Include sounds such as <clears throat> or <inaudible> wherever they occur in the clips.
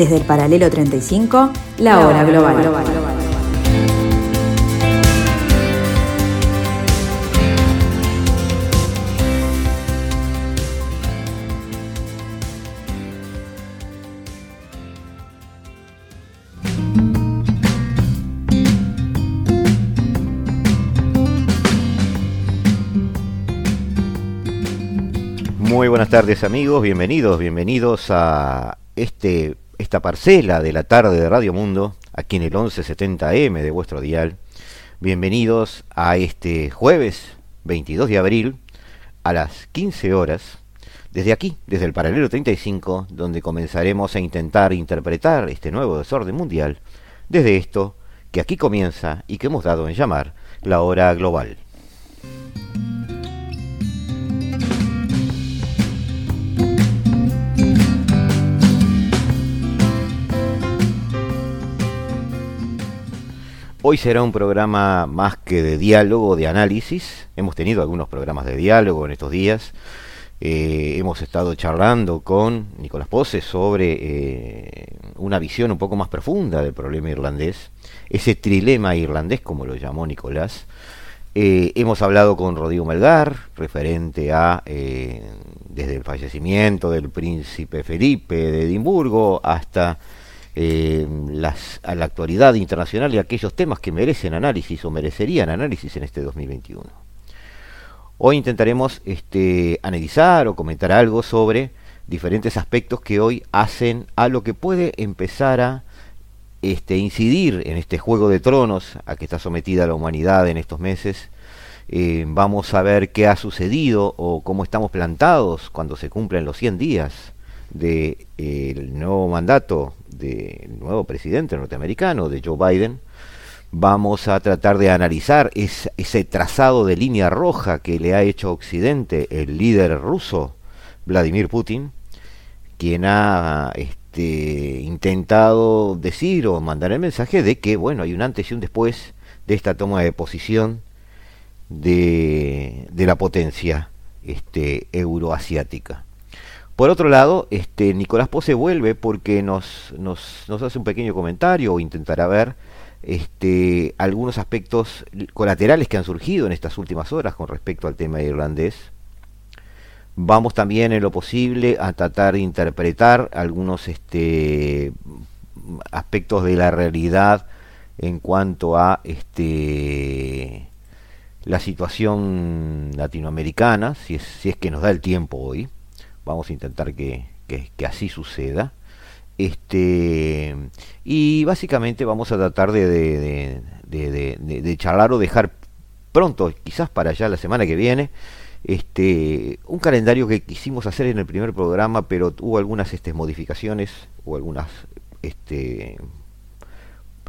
Desde el paralelo 35, la hora global. Muy buenas tardes amigos, bienvenidos, bienvenidos a este, esta parcela de la tarde de Radio Mundo, aquí en el 1170M de vuestro dial. Bienvenidos a este jueves 22 de abril a las 15 horas, desde aquí, desde el paralelo 35, donde comenzaremos a intentar interpretar este nuevo desorden mundial, desde esto que aquí comienza y que hemos dado en llamar la hora global. Hoy será un programa más que de diálogo, de análisis. Hemos tenido algunos programas de diálogo en estos días. Eh, hemos estado charlando con Nicolás Pose sobre eh, una visión un poco más profunda del problema irlandés, ese trilema irlandés, como lo llamó Nicolás. Eh, hemos hablado con Rodrigo Melgar, referente a, desde el fallecimiento del príncipe Felipe de Edimburgo hasta eh, las, a la actualidad internacional y aquellos temas que merecen análisis o merecerían análisis en este 2021. Hoy intentaremos este, analizar o comentar algo sobre diferentes aspectos que hoy hacen a lo que puede empezar a este, incidir en este juego de tronos a que está sometida la humanidad en estos meses. Eh, vamos a ver qué ha sucedido o cómo estamos plantados cuando se cumplen los 100 días del de, nuevo mandato del nuevo presidente norteamericano, de Joe Biden, vamos a tratar de analizar ese trazado de línea roja que le ha hecho Occidente el líder ruso, Vladimir Putin, quien ha este, intentado decir o mandar el mensaje de que, bueno, hay un antes y un después de esta toma de posición de, de la potencia este, euroasiática. Por otro lado, este, Nicolás Pose vuelve porque nos, hace un pequeño comentario o intentará ver este, algunos aspectos colaterales que han surgido en estas últimas horas con respecto al tema irlandés. Vamos también en lo posible a tratar de interpretar algunos este, aspectos de la realidad en cuanto a este, la situación latinoamericana, si es que nos da el tiempo hoy vamos a intentar que, así suceda. Este, y básicamente vamos a tratar de, de, charlar o dejar pronto, quizás para allá la semana que viene, este, un calendario que quisimos hacer en el primer programa, pero hubo algunas este, modificaciones o algunas este,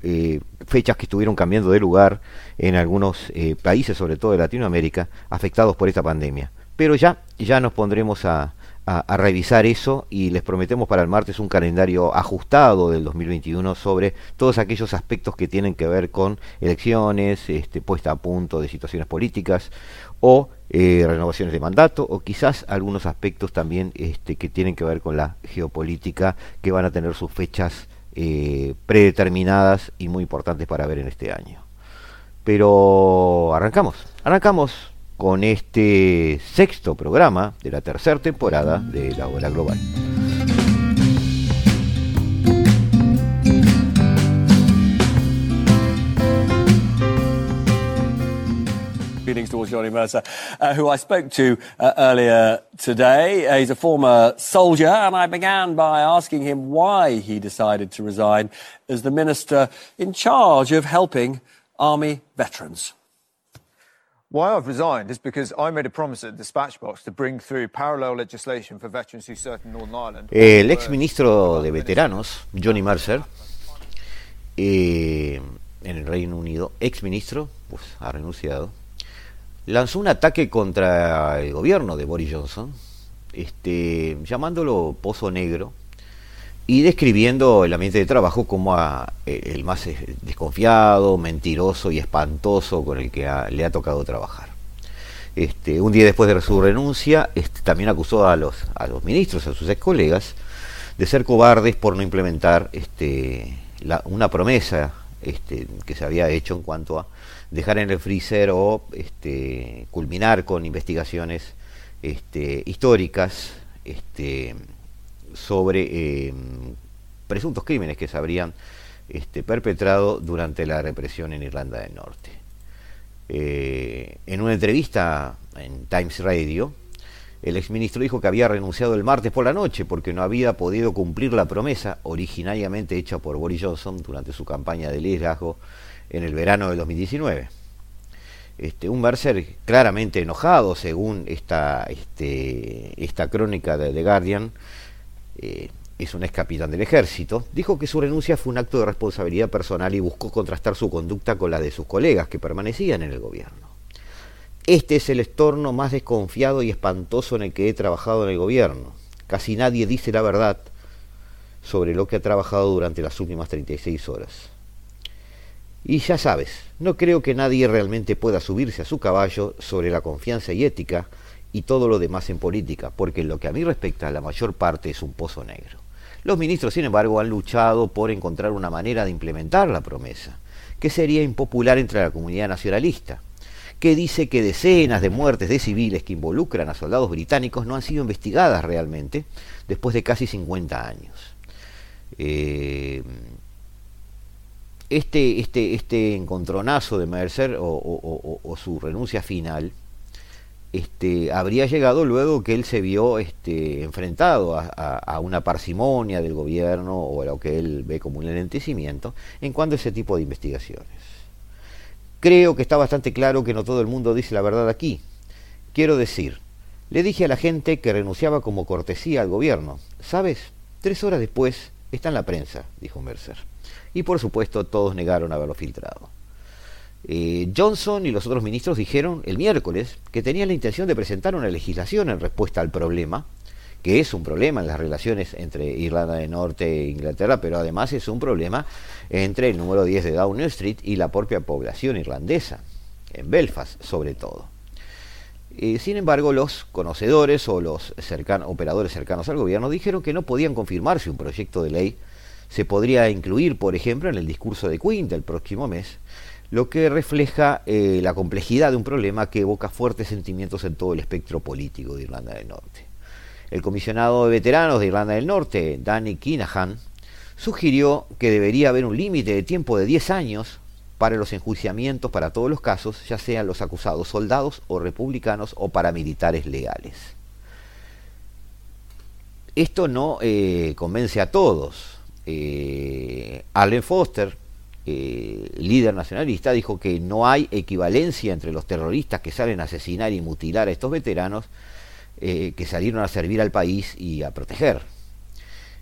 eh, fechas que estuvieron cambiando de lugar en algunos eh, países, sobre todo de Latinoamérica, afectados por esta pandemia. Pero ya, ya nos pondremos a, a, revisar eso y les prometemos para el martes un calendario ajustado del 2021 sobre todos aquellos aspectos que tienen que ver con elecciones, este, puesta a punto de situaciones políticas o eh, renovaciones de mandato o quizás algunos aspectos también este, que tienen que ver con la geopolítica que van a tener sus fechas eh, predeterminadas y muy importantes para ver en este año. Pero arrancamos, arrancamos con este sexto programa de la tercera temporada de La Hora Global. Feelings towards Johnny Mercer, uh, who I spoke to uh, earlier today. Uh, he's a former soldier, and I began by asking him why he decided to resign as the minister in charge of helping army veterans. Why I've resigned is because I made a promise at Dispatch Box to bring through parallel legislation for veterans who served in Northern Ireland. El ex ministro de veteranos, Johnny Mercer, en el Reino Unido, ex ministro, pues ha renunciado, lanzó un ataque contra el gobierno de Boris Johnson, este, llamándolo pozo negro y describiendo el ambiente de trabajo como a, eh, el más eh, desconfiado, mentiroso y espantoso con el que le ha tocado trabajar. Este, un día después de su renuncia, este, también acusó a los, a los ministros, a sus ex colegas, de ser cobardes por no implementar este, una promesa este, que se había hecho en cuanto a dejar en el freezer o este, culminar con investigaciones este, históricas este, sobre em, presuntos crímenes que se habrían este, perpetrado durante la represión en Irlanda del Norte. Eh, en una entrevista en Times Radio, el exministro dijo que había renunciado el martes por la noche porque no había podido cumplir la promesa originariamente hecha por Boris Johnson durante su campaña de liderazgo en el verano del 2019. Este, un Mercer claramente enojado, según esta, este, esta crónica de The Guardian, eh, es un ex capitán del ejército, dijo que su renuncia fue un acto de responsabilidad personal y buscó contrastar su conducta con la de sus colegas que permanecían en el gobierno. Este es el estorno más desconfiado y espantoso en el que he trabajado en el gobierno. Casi nadie dice la verdad sobre lo que ha trabajado durante las últimas 36 horas. Y ya sabes, no creo que nadie realmente pueda subirse a su caballo sobre la confianza y ética y todo lo demás en política, porque lo que a mí respecta la mayor parte es un pozo negro. Los ministros, sin embargo, han luchado por encontrar una manera de implementar la promesa, que sería impopular entre la comunidad nacionalista que dice que decenas de muertes de civiles que involucran a soldados británicos no han sido investigadas realmente después de casi 50 años. Eh, este, este, este encontronazo de Mercer o, su renuncia final este, habría llegado luego que él se vio este, enfrentado a, una parsimonia del gobierno o a lo que él ve como un enlentecimiento en cuanto a ese tipo de investigaciones. Creo que está bastante claro que no todo el mundo dice la verdad aquí. Quiero decir, le dije a la gente que renunciaba como cortesía al gobierno. ¿Sabes? Tres horas después está en la prensa, dijo Mercer. Y por supuesto todos negaron haberlo filtrado. Eh, Johnson y los otros ministros dijeron el miércoles que tenían la intención de presentar una legislación en respuesta al problema, que es un problema en las relaciones entre Irlanda del Norte e Inglaterra, pero además es un problema entre el número 10 de Downing Street y la propia población irlandesa, en Belfast sobre todo. sin embargo, los conocedores o los operadores cercanos al gobierno dijeron que no podían confirmar si un proyecto de ley se podría incluir, por ejemplo, en el discurso de Queen del próximo mes, lo que refleja eh, la complejidad de un problema que evoca fuertes sentimientos en todo el espectro político de Irlanda del Norte. El comisionado de veteranos de Irlanda del Norte, Danny Kinahan, sugirió que debería haber un límite de tiempo de 10 años para los enjuiciamientos para todos los casos, ya sean los acusados soldados o republicanos o paramilitares legales. Esto no eh, convence a todos. Eh, Allen Foster, eh, líder nacionalista, dijo que no hay equivalencia entre los terroristas que salen a asesinar y mutilar a estos veteranos eh, que salieron a servir al país y a proteger.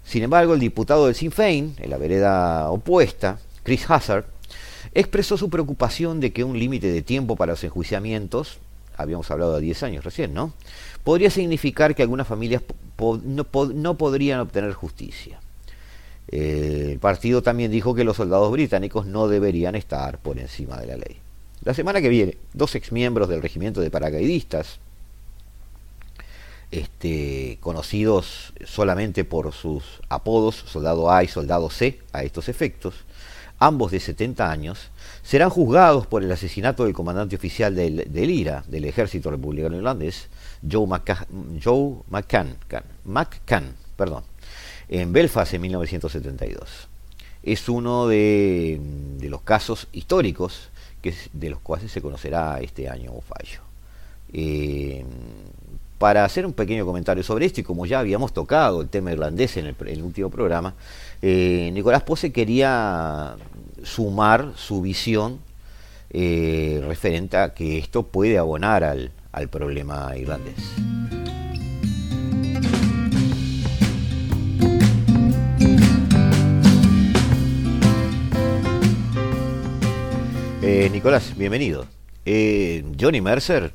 Sin embargo, el diputado del Sinn Féin, en la vereda opuesta, Chris Hazard, expresó su preocupación de que un límite de tiempo para los enjuiciamientos, habíamos hablado de 10 años recién, ¿no? Podría significar que algunas familias no, podrían obtener justicia. El partido también dijo que los soldados británicos no deberían estar por encima de la ley. La semana que viene, dos exmiembros del regimiento de paracaidistas, este, conocidos solamente por sus apodos, soldado A y soldado C, a estos efectos, ambos de 70 años, serán juzgados por el asesinato del comandante oficial del, IRA, del Ejército Republicano Irlandés, Joe, McCann, McCann, perdón, en Belfast en 1972. Es uno de, los casos históricos que, de los cuales se conocerá este año o fallo. Eh, para hacer un pequeño comentario sobre esto, y como ya habíamos tocado el tema irlandés en el, último programa, eh, Nicolás Pose quería sumar su visión eh, referente a que esto puede abonar al, al problema irlandés. Eh, Nicolás, bienvenido. Johnny Mercer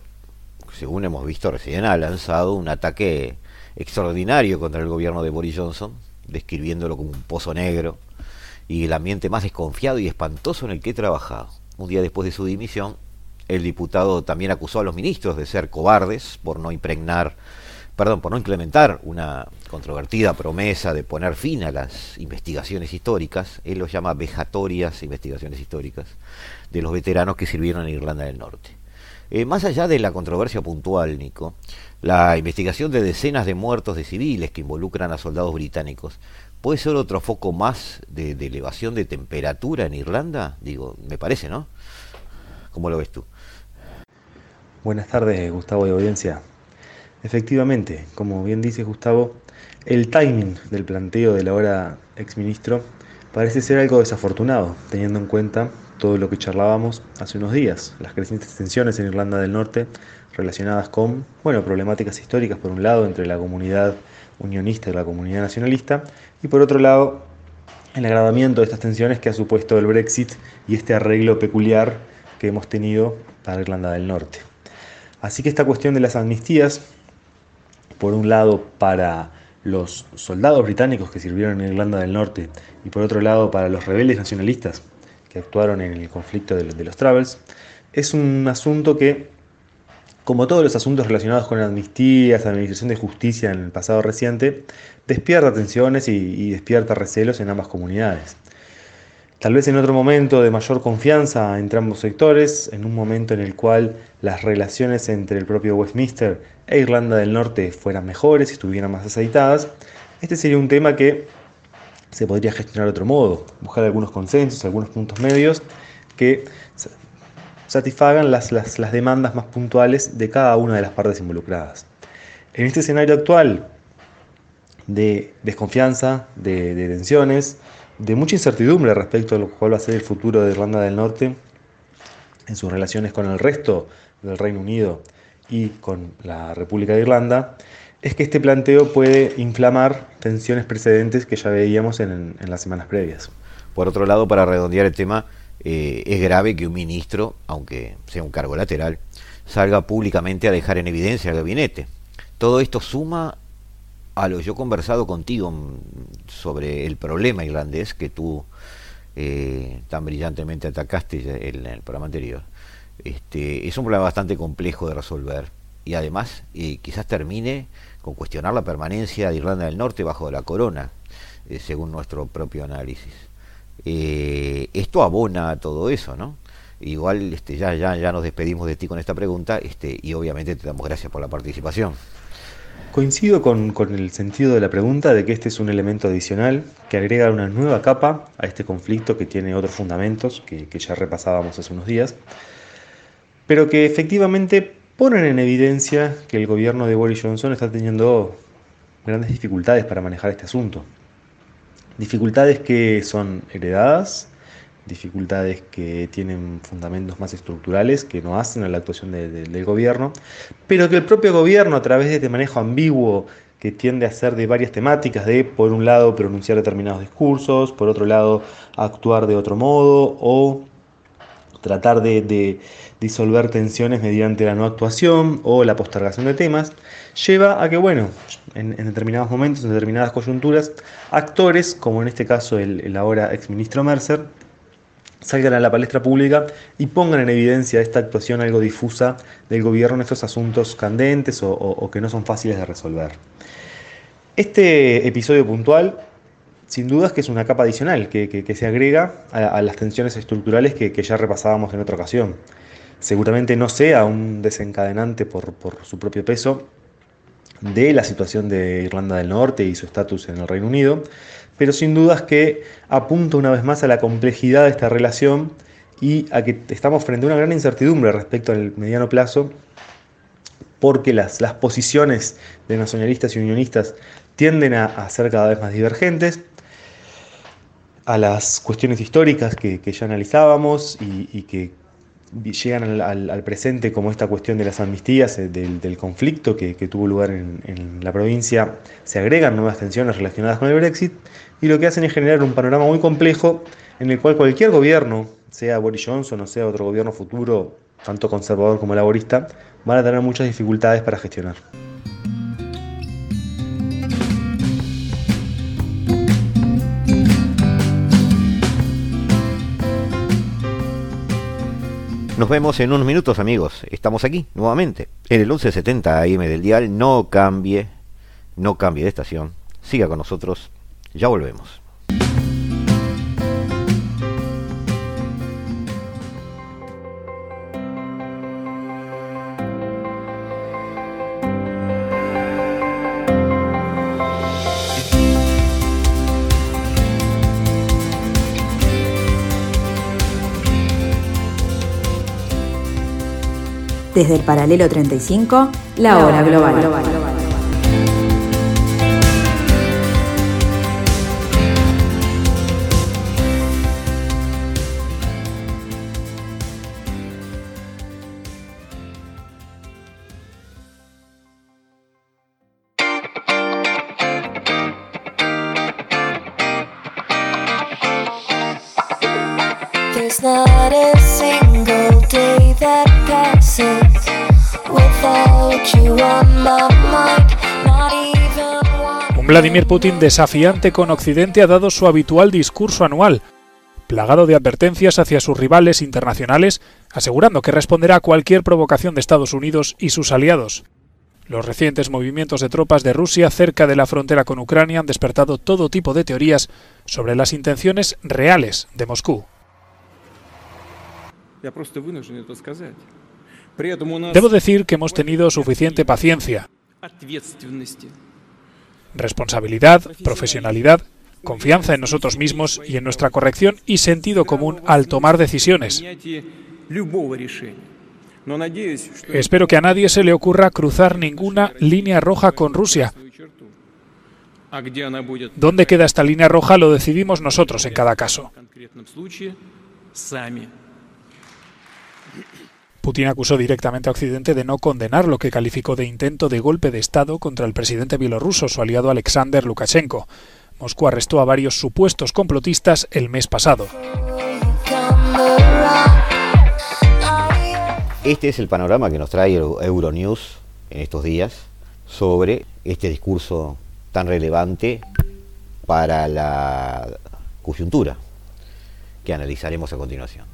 según hemos visto recién, ha lanzado un ataque extraordinario contra el gobierno de Boris Johnson, describiéndolo como un pozo negro y el ambiente más desconfiado y espantoso en el que he trabajado. Un día después de su dimisión, el diputado también acusó a los ministros de ser cobardes por no impregnar perdón, por no implementar una controvertida promesa de poner fin a las investigaciones históricas, él lo llama vejatorias investigaciones históricas, de los veteranos que sirvieron en Irlanda del Norte. Eh, más allá de la controversia puntual, Nico, la investigación de decenas de muertos de civiles que involucran a soldados británicos puede ser otro foco más de, elevación de temperatura en Irlanda, digo, me parece, ¿no? ¿Cómo lo ves tú? Buenas tardes, Gustavo de audiencia. Efectivamente, como bien dice Gustavo, el timing del planteo del ahora exministro parece ser algo desafortunado, teniendo en cuenta todo lo que charlábamos hace unos días, las crecientes tensiones en Irlanda del Norte relacionadas con, bueno, problemáticas históricas por un lado entre la comunidad unionista y la comunidad nacionalista y por otro lado el agravamiento de estas tensiones que ha supuesto el Brexit y este arreglo peculiar que hemos tenido para Irlanda del Norte. Así que esta cuestión de las amnistías, por un lado para los soldados británicos que sirvieron en Irlanda del Norte y por otro lado para los rebeldes nacionalistas que actuaron en el conflicto de los Travels, es un asunto que, como todos los asuntos relacionados con amnistías, administración de justicia en el pasado reciente, despierta tensiones y, despierta recelos en ambas comunidades. Tal vez en otro momento de mayor confianza entre ambos sectores, en un momento en el cual las relaciones entre el propio Westminster e Irlanda del Norte fueran mejores y estuvieran más aceitadas, este sería un tema que se podría gestionar de otro modo, buscar algunos consensos, algunos puntos medios que satisfagan las, las, demandas más puntuales de cada una de las partes involucradas. En este escenario actual de desconfianza, de, de tensiones, de mucha incertidumbre respecto a lo cual va a ser el futuro de Irlanda del Norte en sus relaciones con el resto del Reino Unido y con la República de Irlanda, es que este planteo puede inflamar tensiones precedentes que ya veíamos en, las semanas previas. Por otro lado, para redondear el tema, eh, es grave que un ministro, aunque sea un cargo lateral, salga públicamente a dejar en evidencia al gabinete. Todo esto suma a yo he conversado contigo sobre el problema irlandés que tú eh, tan brillantemente atacaste en el programa anterior. Este, es un problema bastante complejo de resolver y además eh, quizás termine con cuestionar la permanencia de Irlanda del Norte bajo la corona, eh, según nuestro propio análisis. Eh, esto abona a todo eso, ¿no? Igual este, ya, ya, ya nos despedimos de ti con esta pregunta este, y obviamente te damos gracias por la participación. Coincido con, el sentido de la pregunta de que este es un elemento adicional que agrega una nueva capa a este conflicto que tiene otros fundamentos que, que ya repasábamos hace unos días, pero que efectivamente ponen en evidencia que el gobierno de Boris Johnson está teniendo grandes dificultades para manejar este asunto. Dificultades que son heredadas, dificultades que tienen fundamentos más estructurales que no hacen a la actuación del gobierno, pero que el propio gobierno a través de este manejo ambiguo que tiende a ser de varias temáticas, de por un lado pronunciar determinados discursos, por otro lado actuar de otro modo o tratar de, disolver tensiones mediante la no actuación o la postergación de temas, lleva a que, bueno, en, determinados momentos, en determinadas coyunturas, actores, como en este caso el, ahora exministro Mercer, salgan a la palestra pública y pongan en evidencia esta actuación algo difusa del gobierno en estos asuntos candentes o que no son fáciles de resolver. Este episodio puntual sin dudas que es una capa adicional que, se agrega a, las tensiones estructurales que, ya repasábamos en otra ocasión. Seguramente no sea un desencadenante por, su propio peso de la situación de Irlanda del Norte y su estatus en el Reino Unido, pero sin dudas que apunta una vez más a la complejidad de esta relación y a que estamos frente a una gran incertidumbre respecto al mediano plazo, porque las, las posiciones de nacionalistas y unionistas tienden a ser cada vez más divergentes, a las cuestiones históricas que, ya analizábamos y, que llegan al, presente como esta cuestión de las amnistías, eh, del, conflicto que, tuvo lugar en, la provincia, se agregan nuevas tensiones relacionadas con el Brexit y lo que hacen es generar un panorama muy complejo en el cual cualquier gobierno, sea Boris Johnson o sea otro gobierno futuro, tanto conservador como laborista, van a tener muchas dificultades para gestionar. Nos vemos en unos minutos, amigos. Estamos aquí nuevamente en el 1170 AM del dial. No cambie, no cambie de estación. Siga con nosotros. Ya volvemos. Desde el paralelo 35, la hora global. There's not a single day that passes Un Vladimir Putin desafiante con Occidente ha dado su habitual discurso anual, plagado de advertencias hacia sus rivales internacionales, asegurando que responderá a cualquier provocación de Estados Unidos y sus aliados. Los recientes movimientos de tropas de Rusia cerca de la frontera con Ucrania han despertado todo tipo de teorías sobre las intenciones reales de Moscú. Я просто вынужден это сказать. Debo decir que hemos tenido suficiente paciencia, responsabilidad, profesionalidad, confianza en nosotros mismos y en nuestra corrección y sentido común al tomar decisiones. Espero que a nadie se le ocurra cruzar ninguna línea roja con Rusia. ¿Dónde queda esta línea roja? Lo decidimos nosotros en cada caso. Putin acusó directamente a Occidente de no condenar lo que calificó de intento de golpe de Estado contra el presidente bielorruso, su aliado Alexander Lukashenko. Moscú arrestó a varios supuestos complotistas el mes pasado. Este es el panorama que nos trae Euronews en estos días sobre este discurso tan relevante para la coyuntura que analizaremos a continuación.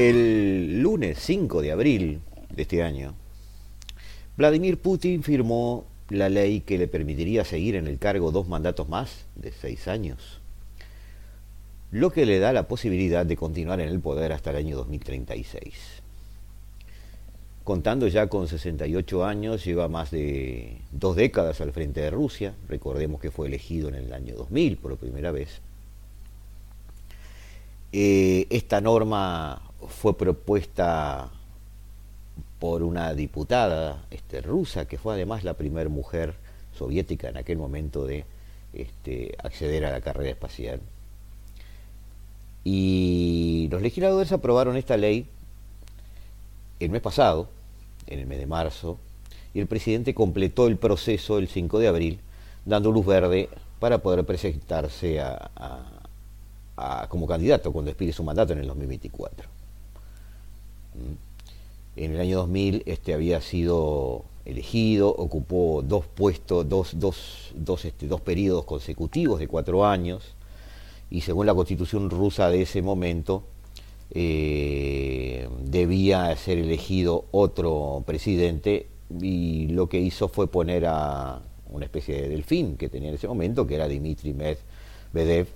El lunes 5 de abril de este año, Vladimir Putin firmó la ley que le permitiría seguir en el cargo dos mandatos más de seis años, lo que le da la posibilidad de continuar en el poder hasta el año 2036. Contando ya con 68 años, lleva más de dos décadas al frente de Rusia, recordemos que fue elegido en el año 2000 por primera vez. Eh, esta norma fue propuesta por una diputada este, rusa, que fue además la primera mujer soviética en aquel momento de este, acceder a la carrera espacial. Y los legisladores aprobaron esta ley el mes pasado, en el mes de marzo, y el presidente completó el proceso el 5 de abril, dando luz verde para poder presentarse como candidato cuando expire su mandato en el 2024. En el año 2000 este, había sido elegido, ocupó dos puestos, dos, dos, dos, este, dos periodos consecutivos de cuatro años, y según la constitución rusa de ese momento, eh, debía ser elegido otro presidente, y lo que hizo fue poner a una especie de delfín que tenía en ese momento, que era Dmitry Medvedev,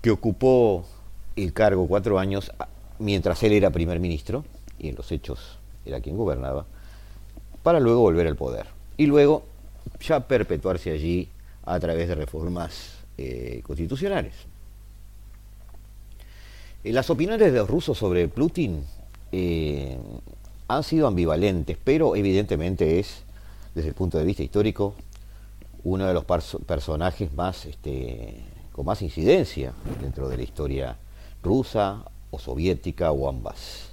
que ocupó el cargo cuatro años mientras él era primer ministro, y en los hechos era quien gobernaba, para luego volver al poder. Y luego ya perpetuarse allí a través de reformas eh, constitucionales. Eh, Las opiniones de los rusos sobre Putin eh, han sido ambivalentes, pero evidentemente es, desde el punto de vista histórico, uno de los personajes más este, con más incidencia dentro de la historia rusa o soviética o ambas.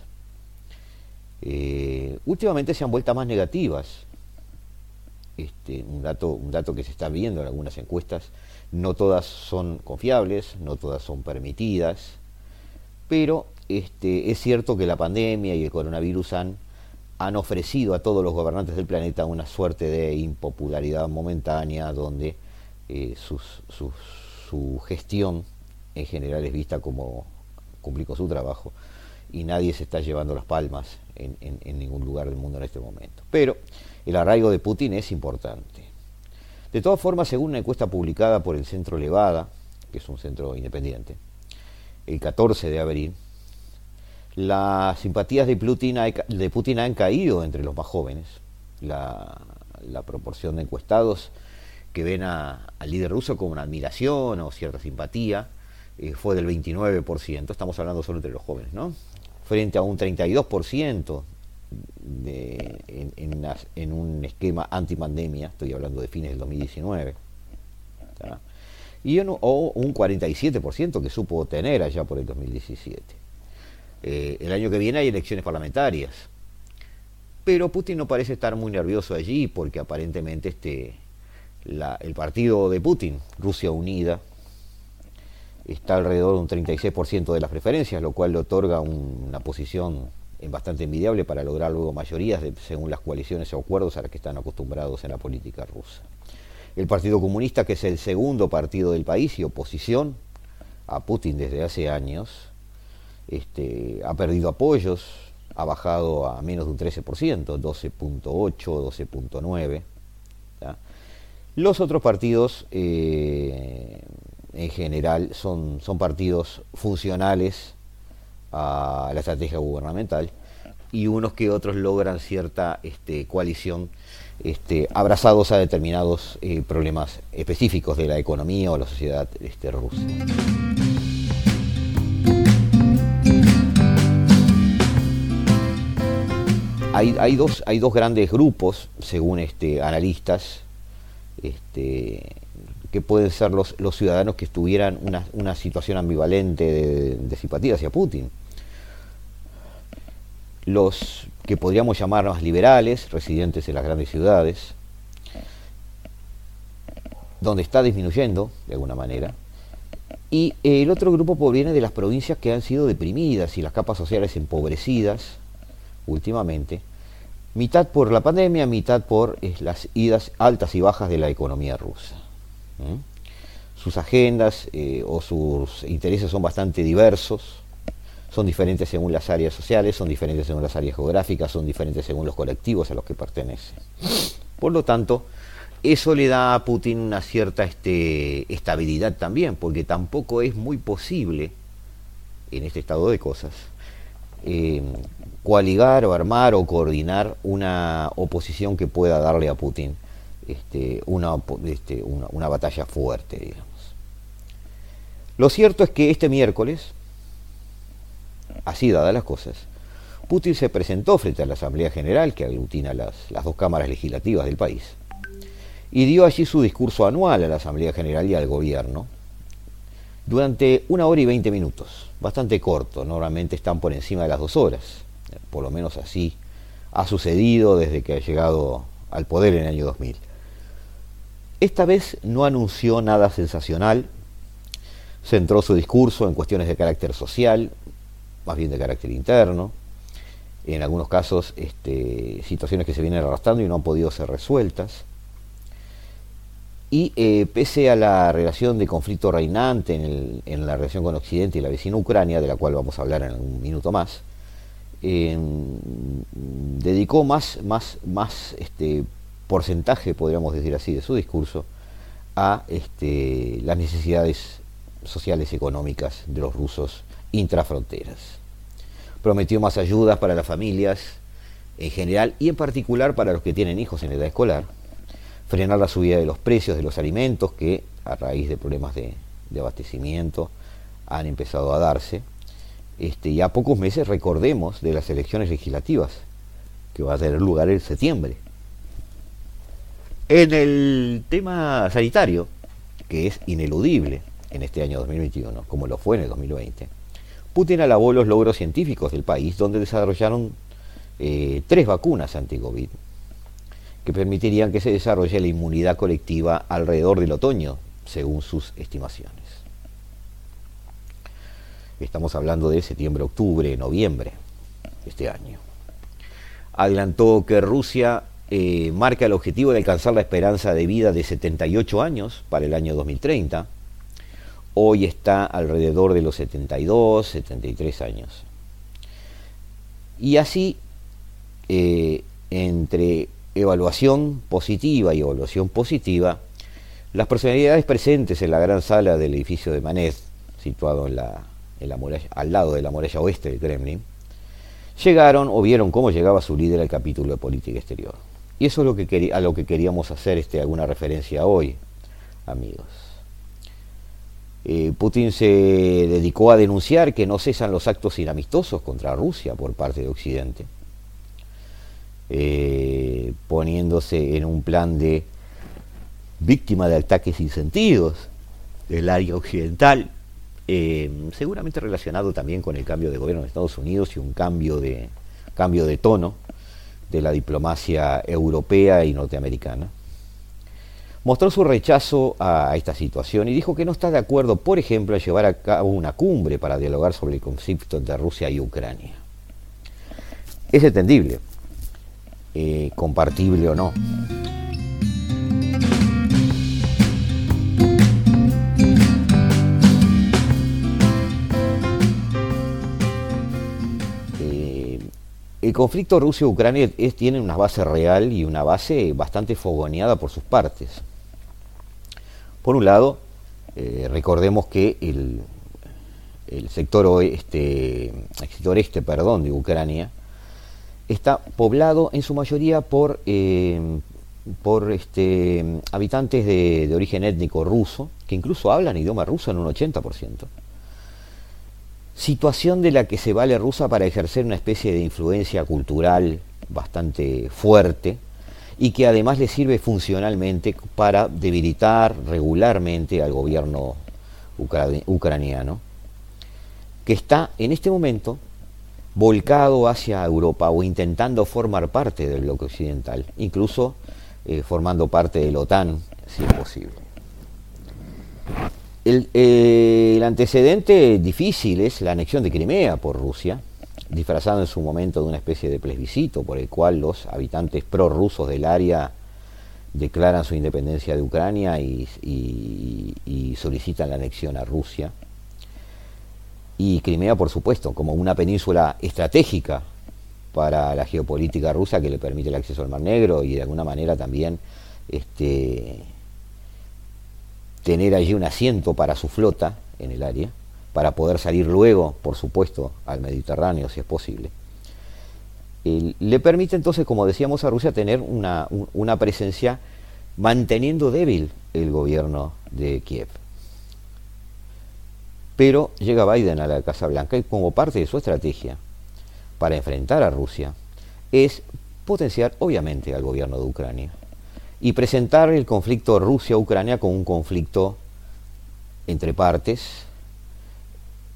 Eh, últimamente se han vuelto más negativas. Este, un, dato, que se está viendo en algunas encuestas, no todas son confiables, no todas son permitidas, pero este, es cierto que la pandemia y el coronavirus han ofrecido a todos los gobernantes del planeta una suerte de impopularidad momentánea donde eh, su gestión en general es vista como cumplir su trabajo y nadie se está llevando las palmas en, ningún lugar del mundo en este momento. Pero el arraigo de Putin es importante. De todas formas, según una encuesta publicada por el Centro Levada, que es un centro independiente, el 14 de abril, las simpatías de Putin, de Putin han caído entre los más jóvenes. La, la proporción de encuestados que ven a- al líder ruso con una admiración o cierta simpatía eh, fue del 29%, estamos hablando solo entre los jóvenes, ¿no? Frente a un 32% de, en, un esquema antipandemia, estoy hablando de fines del 2019. ¿tá? Y un, o un 47% que supo tener allá por el 2017. Eh, el año que viene hay elecciones parlamentarias. Pero Putin no parece estar muy nervioso allí porque aparentemente este, el partido de Putin, Rusia Unida, está alrededor de un 36% de las preferencias, lo cual le otorga un- una posición bastante envidiable para lograr luego mayorías según las coaliciones o acuerdos a las que están acostumbrados en la política rusa. El Partido Comunista, que es el segundo partido del país y oposición a Putin desde hace años, este, ha perdido apoyos, ha bajado a menos de un 13%, 12.8, 12.9. ¿tá? Los otros partidos, eh, en general, son, son partidos funcionales a la estrategia gubernamental y unos que otros logran cierta este, coalición este, abrazados a determinados eh, problemas específicos de la economía o la sociedad este, rusa. Hay, hay dos, hay dos grandes grupos, según analistas, que pueden ser los, los ciudadanos que estuvieran una, una situación ambivalente de, de simpatía hacia Putin. Los que podríamos llamar más liberales, residentes en las grandes ciudades, donde está disminuyendo de alguna manera. Y el otro grupo proviene de las provincias que han sido deprimidas y las capas sociales empobrecidas últimamente, mitad por la pandemia, mitad por eh, las idas altas y bajas de la economía rusa. Sus agendas eh, o sus intereses son bastante diversos, son diferentes según las áreas sociales, son diferentes según las áreas geográficas, son diferentes según los colectivos a los que pertenecen. Por lo tanto, eso le da a Putin una cierta este, estabilidad también, porque tampoco es muy posible, en este estado de cosas, eh, coaligar o armar o coordinar una oposición que pueda darle a Putin este, una, este, una batalla fuerte, digamos. Lo cierto es que este miércoles, así dadas las cosas, Putin se presentó frente a la Asamblea General, que aglutina las, las dos cámaras legislativas del país, y dio allí su discurso anual a la Asamblea General y al gobierno, durante una hora y veinte minutos, bastante corto, normalmente están por encima de las dos horas, por lo menos así ha sucedido desde que ha llegado al poder en el año 2000. Esta vez no anunció nada sensacional, centró su discurso en cuestiones de carácter social, más bien de carácter interno, en algunos casos este, situaciones que se vienen arrastrando y no han podido ser resueltas. Y eh, pese a la relación de conflicto reinante en, el- en la relación con Occidente y la vecina Ucrania, de la cual vamos a hablar en un minuto más, eh, dedicó más, más, más este, porcentaje, podríamos decir así, de su discurso a este, las necesidades sociales y económicas de los rusos intrafronteras. Prometió más ayudas para las familias en general y en particular para los que tienen hijos en edad escolar, frenar la subida de los precios de los alimentos que a raíz de problemas de, abastecimiento han empezado a darse. Este, y a pocos meses, recordemos, de las elecciones legislativas que va a tener lugar en septiembre. En el tema sanitario, que es ineludible en este año 2021, como lo fue en el 2020, Putin alabó los logros científicos del país, donde desarrollaron eh, tres vacunas anti-COVID que permitirían que se desarrolle la inmunidad colectiva alrededor del otoño, según sus estimaciones. Estamos hablando de septiembre, octubre, noviembre de este año. adelantó que Rusia eh, marca el objetivo de alcanzar la esperanza de vida de 78 años para el año 2030. Hoy está alrededor de los 72, 73 años. Y así, eh, entre evaluación positiva y evaluación positiva, las personalidades presentes en la gran sala del edificio de Manet, situado en la, muralla, al lado de la muralla oeste del Kremlin, llegaron o vieron cómo llegaba su líder al capítulo de política exterior. Y eso es lo que a lo que queríamos hacer este, alguna referencia hoy, amigos. Eh, Putin se dedicó a denunciar que no cesan los actos inamistosos contra Rusia por parte de Occidente, eh, poniéndose en un plan de víctima de ataques sin del área occidental, eh, seguramente relacionado también con el cambio de gobierno de Estados Unidos y un cambio de, cambio de tono de la diplomacia europea y norteamericana, mostró su rechazo a esta situación y dijo que no está de acuerdo, por ejemplo, a llevar a cabo una cumbre para dialogar sobre el conflicto entre Rusia y Ucrania. Es entendible, eh, compartible o no. El conflicto Rusia-Ucrania tiene una base real y una base bastante fogoneada por sus partes. Por un lado, eh, recordemos que el, sector oeste, el sector este, perdón, de Ucrania está poblado en su mayoría por, eh, por este, habitantes de, de origen étnico ruso, que incluso hablan idioma ruso en un 80% situación de la que se vale Rusia para ejercer una especie de influencia cultural bastante fuerte y que además le sirve funcionalmente para debilitar regularmente al gobierno ucraniano, que está en este momento volcado hacia Europa o intentando formar parte del bloque occidental, incluso eh, formando parte de la OTAN, si es posible. Eh, el, antecedente difícil es la anexión de Crimea por Rusia, disfrazado en su momento de una especie de plebiscito por el cual los habitantes prorrusos del área declaran su independencia de Ucrania y, solicitan la anexión a Rusia. Y Crimea, por supuesto, como una península estratégica para la geopolítica rusa que le permite el acceso al Mar Negro y de alguna manera también este, tener allí un asiento para su flota en el área, para poder salir luego, por supuesto, al Mediterráneo si es posible. le permite entonces, como decíamos a Rusia, tener una, una presencia manteniendo débil el gobierno de Kiev. Pero llega Biden a la Casa Blanca y como parte de su estrategia para enfrentar a Rusia es potenciar obviamente al gobierno de Ucrania y presentar el conflicto Rusia-Ucrania como un conflicto entre partes,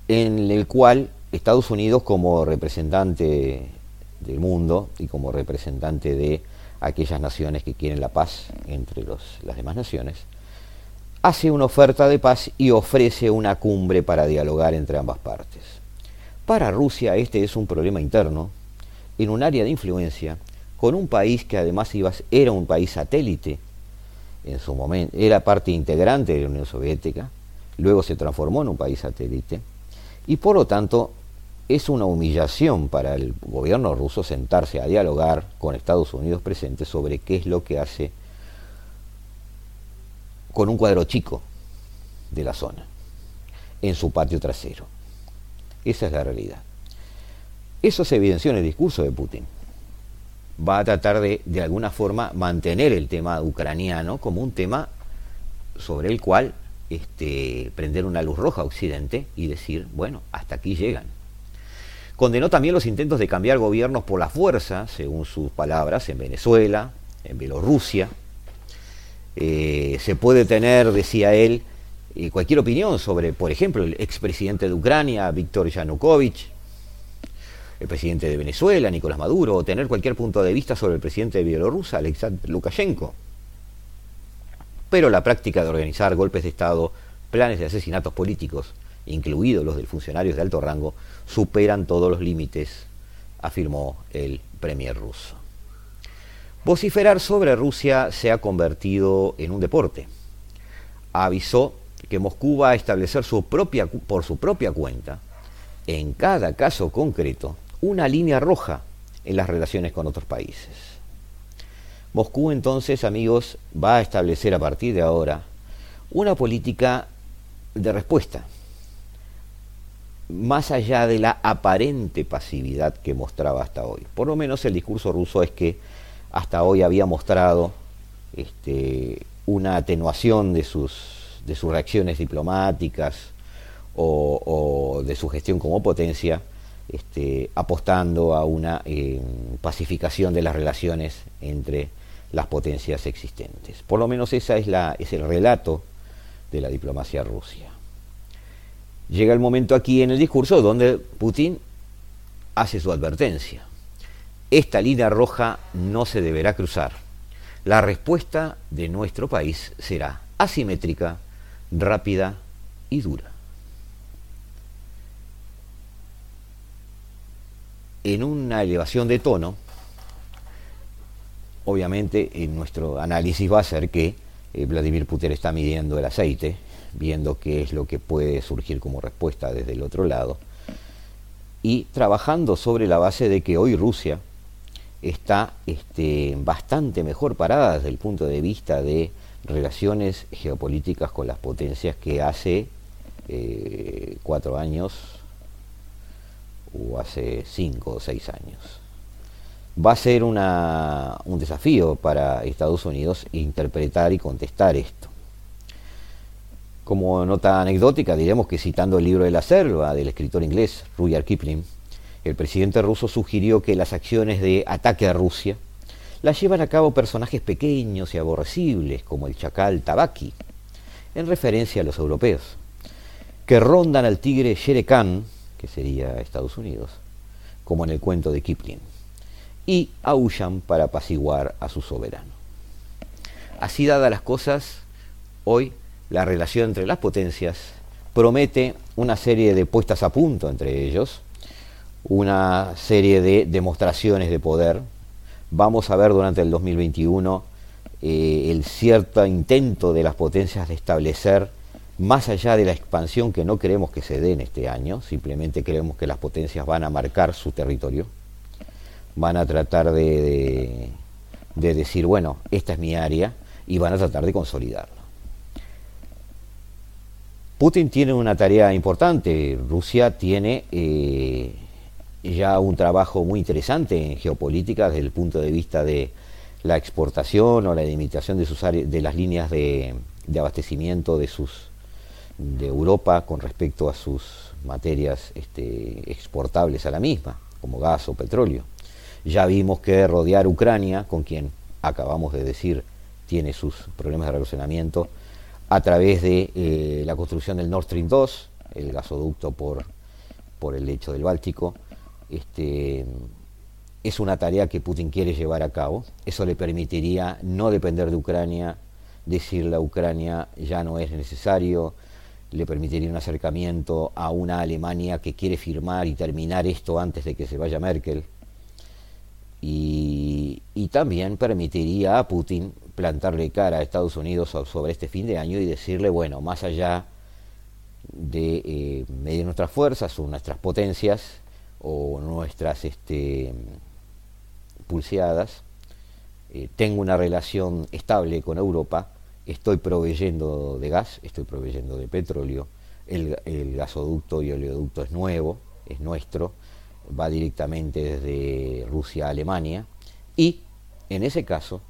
en el cual Estados Unidos como representante del mundo y como representante de aquellas naciones que quieren la paz entre las demás naciones, hace una oferta de paz y ofrece una cumbre para dialogar entre ambas partes. Para Rusia este es un problema interno, en un área de influencia con un país que además era un país satélite en su momento, era parte integrante de la Unión Soviética, luego se transformó en un país satélite, y por lo tanto es una humillación para el gobierno ruso sentarse a dialogar con Estados Unidos presente sobre qué es lo que hace con un cuadro chico de la zona, en su patio trasero. Esa es la realidad. Eso se evidenció en el discurso de Putin va a tratar de, de alguna forma, mantener el tema ucraniano como un tema sobre el cual este, prender una luz roja a Occidente y decir, bueno, hasta aquí llegan. Condenó también los intentos de cambiar gobiernos por la fuerza, según sus palabras, en Venezuela, en Bielorrusia. Eh, se puede tener, decía él, eh, cualquier opinión sobre, por ejemplo, el expresidente de Ucrania, Víctor Yanukovych, el presidente de Venezuela, Nicolás Maduro, o tener cualquier punto de vista sobre el presidente de Bielorrusia, Alexander Lukashenko. Pero la práctica de organizar golpes de Estado, planes de asesinatos políticos, incluidos los de funcionarios de alto rango, superan todos los límites afirmó el premier ruso. Vociferar sobre Rusia se ha convertido en un deporte. Avisó que Moscú va a establecer su propia, por su propia cuenta, en cada caso concreto, una línea roja en las relaciones con otros países. Moscú entonces, amigos, va a establecer a partir de ahora una política de respuesta, más allá de la aparente pasividad que mostraba hasta hoy. Por lo menos el discurso ruso es que hasta hoy había mostrado este, una atenuación de sus, de sus reacciones diplomáticas o, de su gestión como potencia, este, apostando a una eh, pacificación de las relaciones entre las potencias existentes. Por lo menos esa es, es el relato de la diplomacia rusa. Llega el momento aquí en el discurso donde Putin hace su advertencia. Esta línea roja no se deberá cruzar. La respuesta de nuestro país será asimétrica, rápida y dura. En una elevación de tono, obviamente en nuestro análisis va a ser que eh, Vladimir Putin está midiendo el aceite, viendo qué es lo que puede surgir como respuesta desde el otro lado, y trabajando sobre la base de que hoy Rusia está este, bastante mejor parada desde el punto de vista de relaciones geopolíticas con las potencias que hace eh, cuatro años o hace cinco o seis años. Va a ser un desafío para Estados Unidos interpretar y contestar esto. Como nota anecdótica, diremos que citando el libro de la selva del escritor inglés Rudyard Kipling, el presidente ruso sugirió que las acciones de ataque a Rusia las llevan a cabo personajes pequeños y aborrecibles como el chacal Tabaki, en referencia a los europeos, que rondan al tigre Shere Khan, que sería Estados Unidos, como en el cuento de Kipling, y aullan para apaciguar a su soberano. Así dadas las cosas, hoy la relación entre las potencias promete una serie de puestas a punto entre ellos, una serie de demostraciones de poder. Vamos a ver durante el 2021 eh, el cierto intento de las potencias de establecer, más allá de la expansión que no queremos que se dé en este año, simplemente creemos que las potencias van a marcar su territorio, van a tratar de, de decir, bueno, esta es mi área, y van a tratar de consolidarlo. Putin tiene una tarea importante, Rusia tiene eh, ya un trabajo muy interesante en geopolítica desde el punto de vista de la exportación o la limitación de, sus de las líneas de, abastecimiento de, sus, de Europa con respecto a sus materias este, exportables a la misma, como gas o petróleo. Ya vimos que rodear Ucrania, con quien acabamos de decir tiene sus problemas de relacionamiento, a través de eh, la construcción del Nord Stream 2, el gasoducto por, por el lecho del Báltico, este, es una tarea que Putin quiere llevar a cabo. Eso le permitiría no depender de Ucrania, decirle a Ucrania ya no es necesario, le permitiría un acercamiento a una Alemania que quiere firmar y terminar esto antes de que se vaya Merkel. Y, también permitiría a Putin plantarle cara a Estados Unidos sobre este fin de año y decirle, bueno, más allá de eh, medir nuestras fuerzas o nuestras potencias, o nuestras este, pulseadas, eh, tengo una relación estable con Europa, estoy proveyendo de gas, estoy proveyendo de petróleo, el, gasoducto y oleoducto es nuevo, es nuestro, va directamente desde Rusia a Alemania, y en ese caso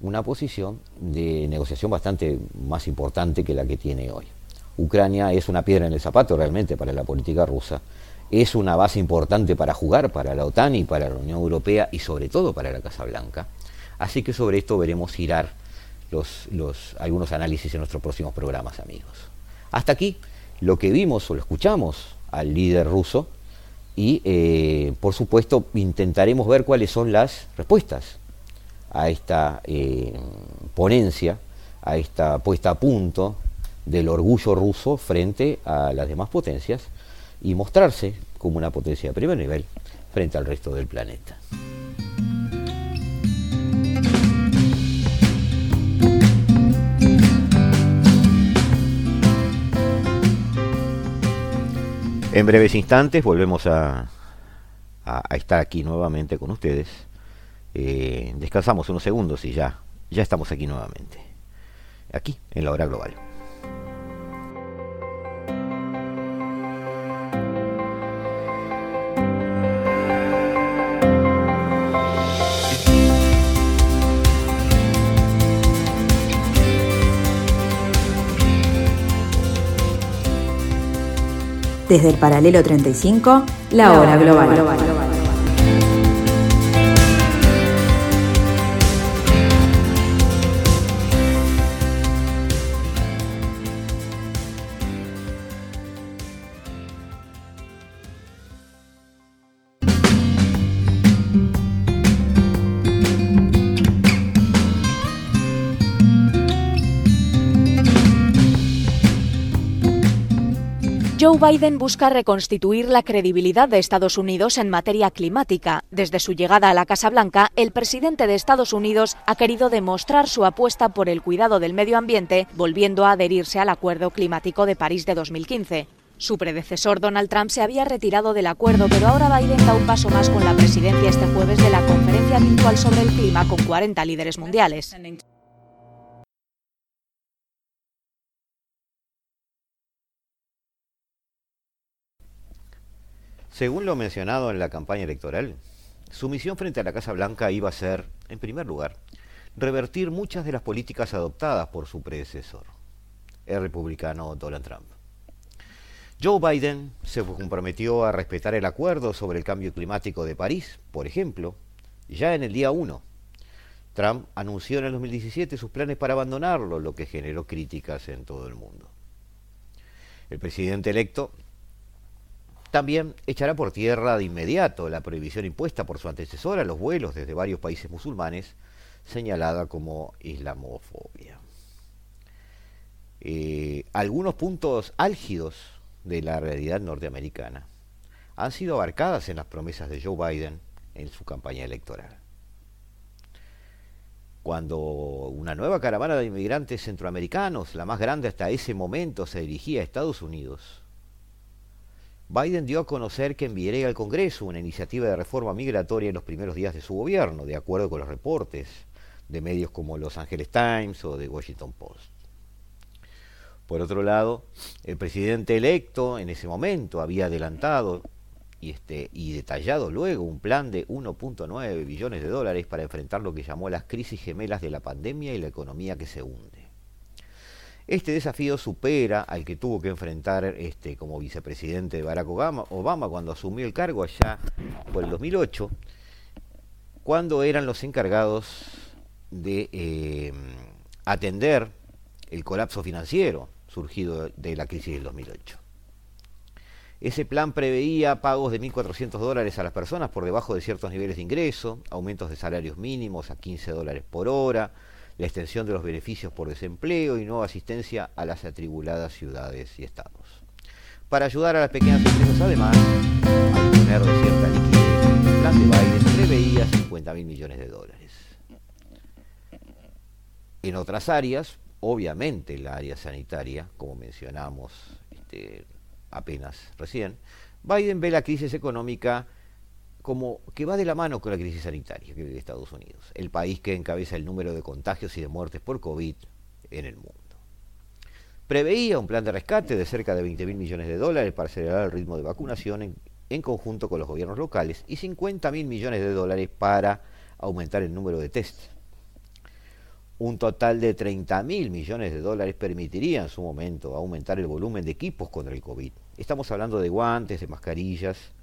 una posición de negociación bastante más importante que la que tiene hoy. Ucrania es una piedra en el zapato realmente para la política rusa es una base importante para jugar para la OTAN y para la Unión Europea y sobre todo para la Casa Blanca. Así que sobre esto veremos girar los, algunos análisis en nuestros próximos programas, amigos. Hasta aquí lo que vimos o lo escuchamos al líder ruso y, eh, por supuesto, intentaremos ver cuáles son las respuestas a esta eh, ponencia, a esta puesta a punto del orgullo ruso frente a las demás potencias y mostrarse como una potencia de primer nivel frente al resto del planeta. En breves instantes volvemos a, estar aquí nuevamente con ustedes. Eh, descansamos unos segundos y ya, ya estamos aquí nuevamente. Aquí, en la hora global. Desde el paralelo 35, la hora global. Joe Biden busca reconstituir la credibilidad de Estados Unidos en materia climática. Desde su llegada a la Casa Blanca, el presidente de Estados Unidos ha querido demostrar su apuesta por el cuidado del medio ambiente, volviendo a adherirse al Acuerdo Climático de París de 2015. Su predecesor Donald Trump se había retirado del acuerdo, pero ahora Biden da un paso más con la presidencia este jueves de la conferencia virtual sobre el clima con 40 líderes mundiales. Según lo mencionado en la campaña electoral, su misión frente a la Casa Blanca iba a ser, en primer lugar, revertir muchas de las políticas adoptadas por su predecesor, el republicano Donald Trump. Joe Biden se comprometió a respetar el acuerdo sobre el cambio climático de París, por ejemplo, ya en el día 1. Trump anunció en el 2017 sus planes para abandonarlo, lo que generó críticas en todo el mundo. El presidente electo también echará por tierra de inmediato la prohibición impuesta por su antecesor a los vuelos desde varios países musulmanes, señalada como islamofobia. Eh, algunos puntos álgidos de la realidad norteamericana han sido abarcadas en las promesas de Joe Biden en su campaña electoral. Cuando una nueva caravana de inmigrantes centroamericanos, la más grande hasta ese momento, se dirigía a Estados Unidos, Biden dio a conocer que enviaría al Congreso una iniciativa de reforma migratoria en los primeros días de su gobierno, de acuerdo con los reportes de medios como Los Angeles Times o The Washington Post. Por otro lado, el presidente electo en ese momento había adelantado y, este, y detallado luego un plan de 1.9 billones de dólares para enfrentar lo que llamó las crisis gemelas de la pandemia y la economía que se hunde. Este desafío supera al que tuvo que enfrentar este, como vicepresidente de Barack Obama, Obama cuando asumió el cargo allá por el 2008, cuando eran los encargados de eh, atender el colapso financiero surgido de la crisis del 2008. Ese plan preveía pagos de 1.400 dólares a las personas por debajo de ciertos niveles de ingreso, aumentos de salarios mínimos a 15 dólares por hora, la extensión de los beneficios por desempleo y nueva asistencia a las atribuladas ciudades y estados. Para ayudar a las pequeñas empresas, además, a disponer de cierta liquidez, el plan de Biden preveía 50 mil millones de dólares. En otras áreas, obviamente la área sanitaria, como mencionamos este, apenas recién, Biden ve la crisis económica como que va de la mano con la crisis sanitaria que vive Estados Unidos, el país que encabeza el número de contagios y de muertes por COVID en el mundo. Preveía un plan de rescate de cerca de 20 mil millones de dólares para acelerar el ritmo de vacunación en, en conjunto con los gobiernos locales y 50 mil millones de dólares para aumentar el número de test. Un total de 30 mil millones de dólares permitiría en su momento aumentar el volumen de equipos contra el COVID. Estamos hablando de guantes, de mascarillas,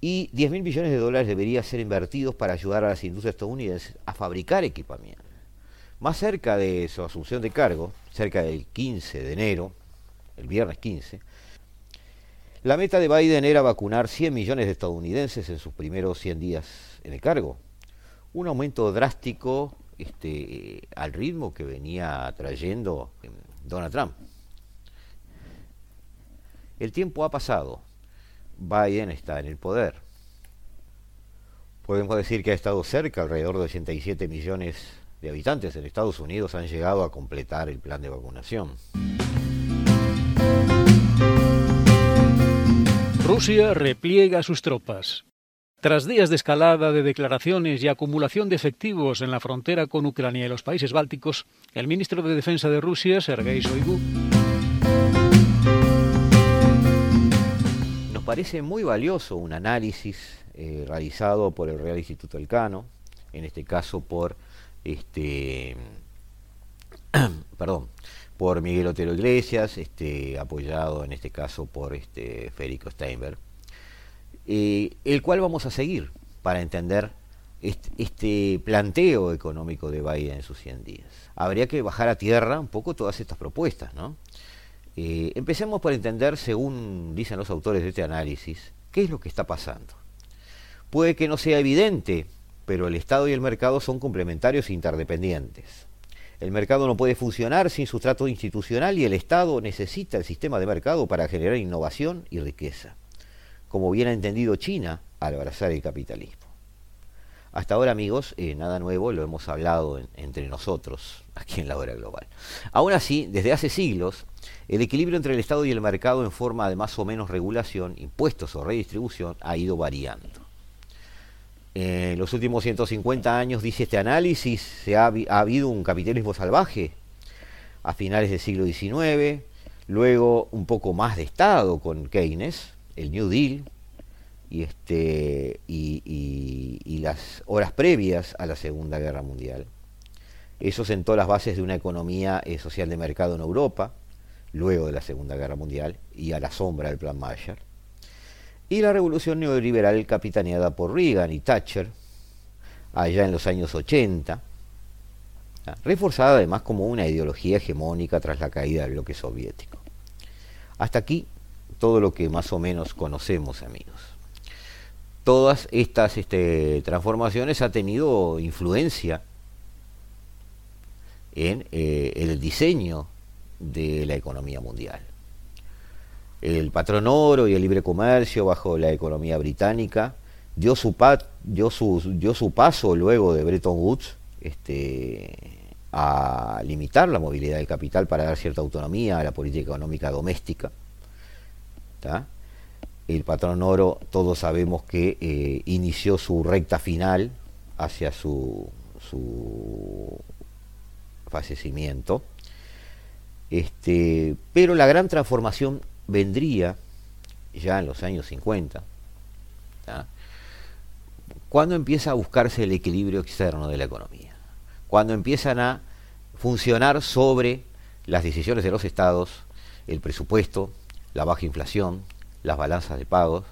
y 10 mil millones de dólares deberían ser invertidos para ayudar a las industrias estadounidenses a fabricar equipamiento. Más cerca de su asunción de cargo, cerca del 15 de enero, el viernes 15, la meta de Biden era vacunar 100 millones de estadounidenses en sus primeros 100 días en el cargo. Un aumento drástico este, al ritmo que venía trayendo eh, Donald Trump. El tiempo ha pasado Biden está en el poder. Podemos decir que ha estado cerca, alrededor de 87 millones de habitantes en Estados Unidos han llegado a completar el plan de vacunación. Rusia repliega sus tropas. Tras días de escalada de declaraciones y acumulación de efectivos en la frontera con Ucrania y los países bálticos, el ministro de Defensa de Rusia, Sergei Shoigu, parece muy valioso un análisis eh, realizado por el Real Instituto Elcano, en este caso por este <clears throat> perdón, por Miguel Otero Iglesias, este, apoyado en este caso por este Federico Steinberg, eh, el cual vamos a seguir para entender este, planteo económico de Biden en sus 100 días. Habría que bajar a tierra un poco todas estas propuestas, ¿no? Eh, empecemos por entender, según dicen los autores de este análisis, qué es lo que está pasando. Puede que no sea evidente, pero el Estado y el mercado son complementarios e interdependientes. El mercado no puede funcionar sin sustrato institucional y el Estado necesita el sistema de mercado para generar innovación y riqueza, como bien ha entendido China al abrazar el capitalismo. Hasta ahora, amigos, eh, nada nuevo, lo hemos hablado en- entre nosotros aquí en la hora global. Aún así, desde hace siglos, el equilibrio entre el Estado y el mercado en forma de más o menos regulación, impuestos o redistribución ha ido variando. En los últimos 150 años, dice este análisis, se ha, habi- ha habido un capitalismo salvaje a finales del siglo XIX, luego un poco más de Estado con Keynes, el New Deal, y, este, y- y las horas previas a la Segunda Guerra Mundial. Eso sentó las bases de una economía eh, social de mercado en Europa, luego de la Segunda Guerra Mundial, y a la sombra del Plan Marshall. Y la revolución neoliberal capitaneada por Reagan y Thatcher, allá en los años 80, ¿ah? reforzada además como una ideología hegemónica tras la caída del bloque soviético. Hasta aquí todo lo que más o menos conocemos, amigos. Todas estas este, transformaciones han tenido influencia en eh, el diseño de la economía mundial. El patrón oro y el libre comercio bajo la economía británica dio su, dio su, dio su paso luego de Bretton Woods este, a limitar la movilidad del capital para dar cierta autonomía a la política económica doméstica. El patrón oro, todos sabemos que eh, inició su recta final hacia su, su fallecimiento. Este, pero la gran transformación vendría ya en los años 50, ¿tá? cuando empieza a buscarse el equilibrio externo de la economía, cuando empiezan a funcionar sobre las decisiones de los estados, el presupuesto, la baja inflación, las balanzas de pagos,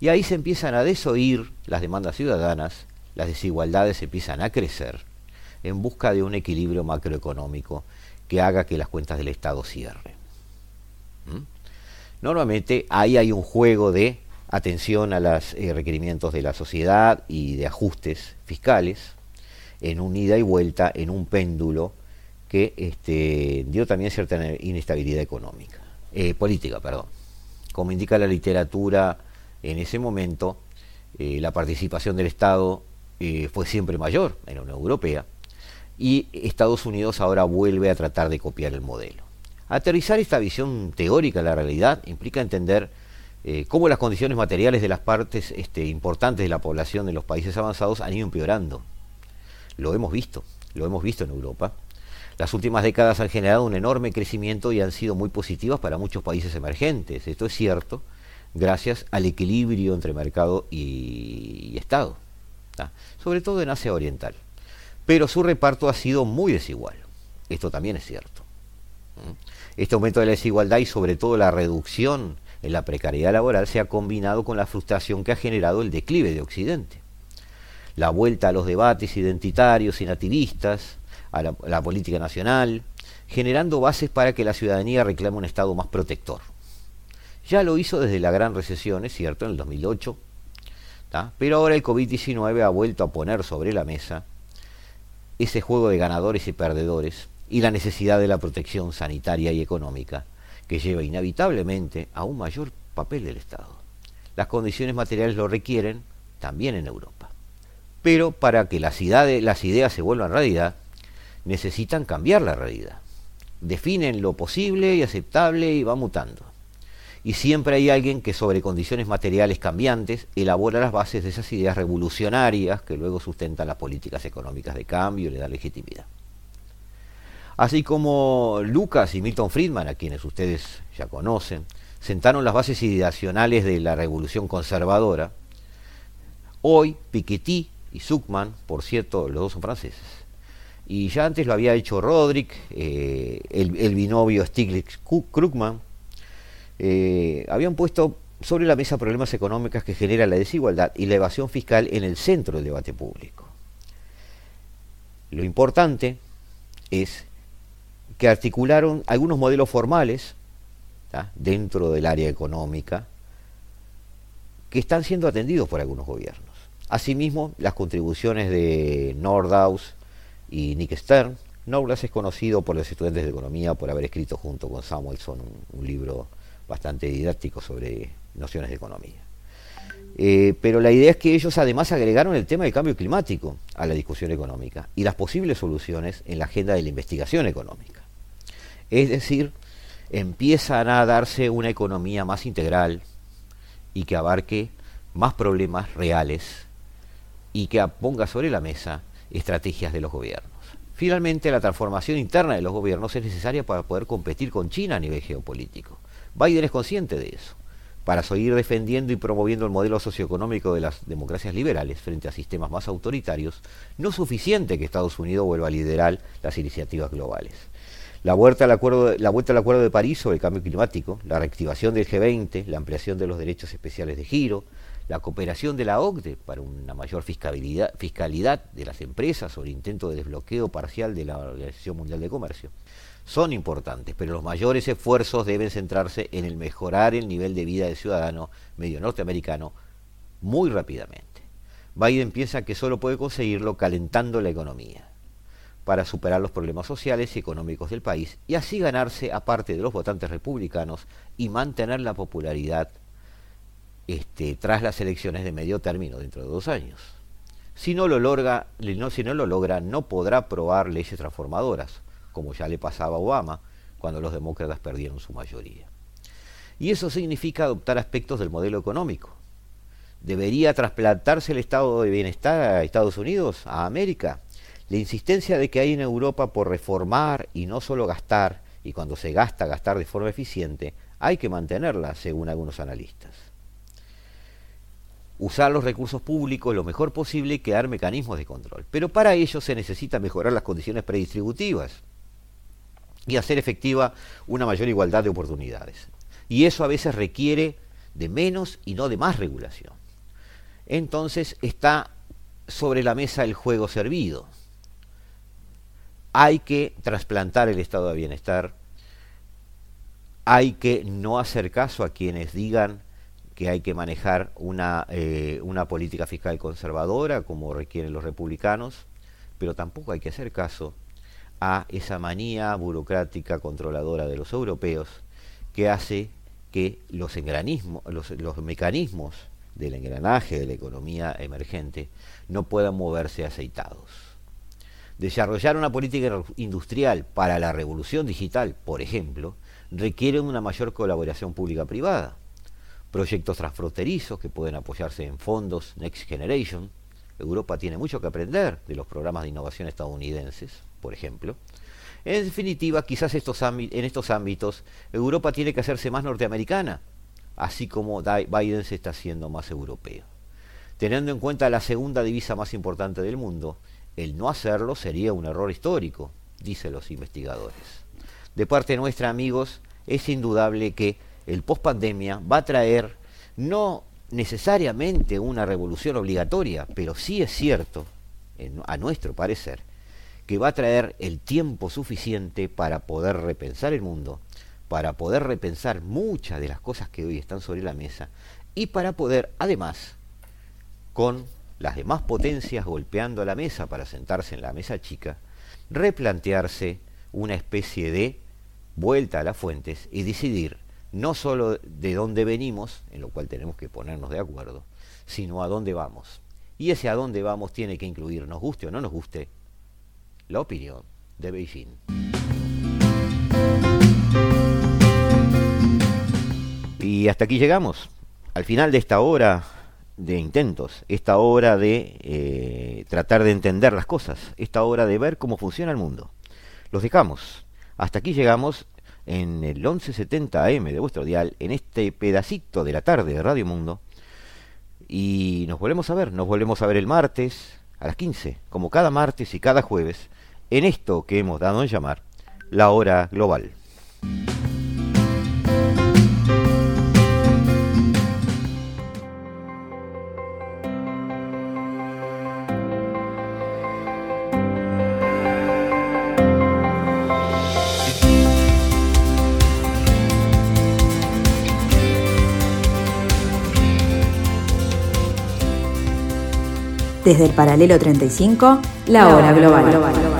y ahí se empiezan a desoír las demandas ciudadanas, las desigualdades empiezan a crecer en busca de un equilibrio macroeconómico que haga que las cuentas del Estado cierren. ¿Mm? Normalmente ahí hay un juego de atención a los requerimientos de la sociedad y de ajustes fiscales, en un ida y vuelta, en un péndulo que este, dio también cierta inestabilidad económica, eh, política, perdón. Como indica la literatura, en ese momento eh, la participación del Estado eh, fue siempre mayor en la Unión Europea y Estados Unidos ahora vuelve a tratar de copiar el modelo. Aterrizar esta visión teórica en la realidad implica entender eh, cómo las condiciones materiales de las partes este, importantes de la población de los países avanzados han ido empeorando. Lo hemos visto, lo hemos visto en Europa. Las últimas décadas han generado un enorme crecimiento y han sido muy positivas para muchos países emergentes. Esto es cierto gracias al equilibrio entre mercado y, Estado, sobre todo en Asia Oriental. Pero su reparto ha sido muy desigual. Esto también es cierto. Este aumento de la desigualdad y sobre todo la reducción en la precariedad laboral se ha combinado con la frustración que ha generado el declive de Occidente. La vuelta a los debates identitarios y nativistas, a la, política nacional, generando bases para que la ciudadanía reclame un Estado más protector. Ya lo hizo desde la gran recesión, es cierto, en el 2008, ¿tá? pero ahora el COVID-19 ha vuelto a poner sobre la mesa ese juego de ganadores y perdedores y la necesidad de la protección sanitaria y económica que lleva inevitablemente a un mayor papel del Estado. Las condiciones materiales lo requieren también en Europa. Pero para que las ideas, las ideas se vuelvan realidad, necesitan cambiar la realidad. Definen lo posible y aceptable y va mutando. Y siempre hay alguien que sobre condiciones materiales cambiantes elabora las bases de esas ideas revolucionarias que luego sustentan las políticas económicas de cambio y le dan legitimidad. Así como Lucas y Milton Friedman, a quienes ustedes ya conocen, sentaron las bases ideacionales de la revolución conservadora, hoy Piketty y Zuckman, por cierto, los dos son franceses, y ya antes lo había hecho Roderick, eh, el, binomio Stiglitz-Krugman, eh, habían puesto sobre la mesa problemas económicos que generan la desigualdad y la evasión fiscal en el centro del debate público. Lo importante es que articularon algunos modelos formales dentro del área económica que están siendo atendidos por algunos gobiernos. Asimismo, las contribuciones de Nordhaus y Nick Stern. Nordhaus es conocido por los estudiantes de economía por haber escrito junto con Samuelson un, libro bastante didáctico sobre nociones de economía. Eh, pero la idea es que ellos además agregaron el tema del cambio climático a la discusión económica y las posibles soluciones en la agenda de la investigación económica. Es decir, empiezan a darse una economía más integral y que abarque más problemas reales y que ponga sobre la mesa estrategias de los gobiernos. Finalmente, la transformación interna de los gobiernos es necesaria para poder competir con China a nivel geopolítico. Biden es consciente de eso, para seguir defendiendo y promoviendo el modelo socioeconómico de las democracias liberales frente a sistemas más autoritarios, no es suficiente que Estados Unidos vuelva a liderar las iniciativas globales. La vuelta, al acuerdo, la vuelta al Acuerdo de París sobre el cambio climático, la reactivación del G20, la ampliación de los derechos especiales de giro, la cooperación de la OCDE para una mayor fiscalidad, fiscalidad de las empresas o el intento de desbloqueo parcial de la Organización Mundial de Comercio son importantes, pero los mayores esfuerzos deben centrarse en el mejorar el nivel de vida del ciudadano medio norteamericano muy rápidamente. Biden piensa que solo puede conseguirlo calentando la economía para superar los problemas sociales y económicos del país y así ganarse aparte de los votantes republicanos y mantener la popularidad este, tras las elecciones de medio término dentro de dos años. Si no, lo logra, no, si no lo logra, no podrá aprobar leyes transformadoras, como ya le pasaba a Obama cuando los demócratas perdieron su mayoría. Y eso significa adoptar aspectos del modelo económico. ¿Debería trasplantarse el estado de bienestar a Estados Unidos, a América? La insistencia de que hay en Europa por reformar y no solo gastar, y cuando se gasta, gastar de forma eficiente, hay que mantenerla, según algunos analistas usar los recursos públicos lo mejor posible y crear mecanismos de control. Pero para ello se necesita mejorar las condiciones predistributivas y hacer efectiva una mayor igualdad de oportunidades. Y eso a veces requiere de menos y no de más regulación. Entonces está sobre la mesa el juego servido. Hay que trasplantar el estado de bienestar, hay que no hacer caso a quienes digan que hay que manejar una, eh, una política fiscal conservadora, como requieren los republicanos, pero tampoco hay que hacer caso a esa manía burocrática controladora de los europeos que hace que los, los, los mecanismos del engranaje de la economía emergente no puedan moverse aceitados. Desarrollar una política industrial para la revolución digital, por ejemplo, requiere una mayor colaboración pública-privada proyectos transfronterizos que pueden apoyarse en fondos Next Generation. Europa tiene mucho que aprender de los programas de innovación estadounidenses, por ejemplo. En definitiva, quizás estos en estos ámbitos Europa tiene que hacerse más norteamericana, así como Biden se está haciendo más europeo. Teniendo en cuenta la segunda divisa más importante del mundo, el no hacerlo sería un error histórico, dicen los investigadores. De parte nuestra, amigos, es indudable que el post-pandemia va a traer no necesariamente una revolución obligatoria, pero sí es cierto, a nuestro parecer, que va a traer el tiempo suficiente para poder repensar el mundo, para poder repensar muchas de las cosas que hoy están sobre la mesa y para poder, además, con las demás potencias golpeando a la mesa para sentarse en la mesa chica, replantearse una especie de vuelta a las fuentes y decidir no solo de dónde venimos, en lo cual tenemos que ponernos de acuerdo, sino a dónde vamos. Y ese a dónde vamos tiene que incluir, nos guste o no nos guste, la opinión de Beijing. Y hasta aquí llegamos, al final de esta hora de intentos, esta hora de eh, tratar de entender las cosas, esta hora de ver cómo funciona el mundo. Los dejamos. Hasta aquí llegamos en el 1170 AM de vuestro dial, en este pedacito de la tarde de Radio Mundo. Y nos volvemos a ver, nos volvemos a ver el martes a las 15, como cada martes y cada jueves, en esto que hemos dado en llamar la hora global. Desde el paralelo 35, la hora global.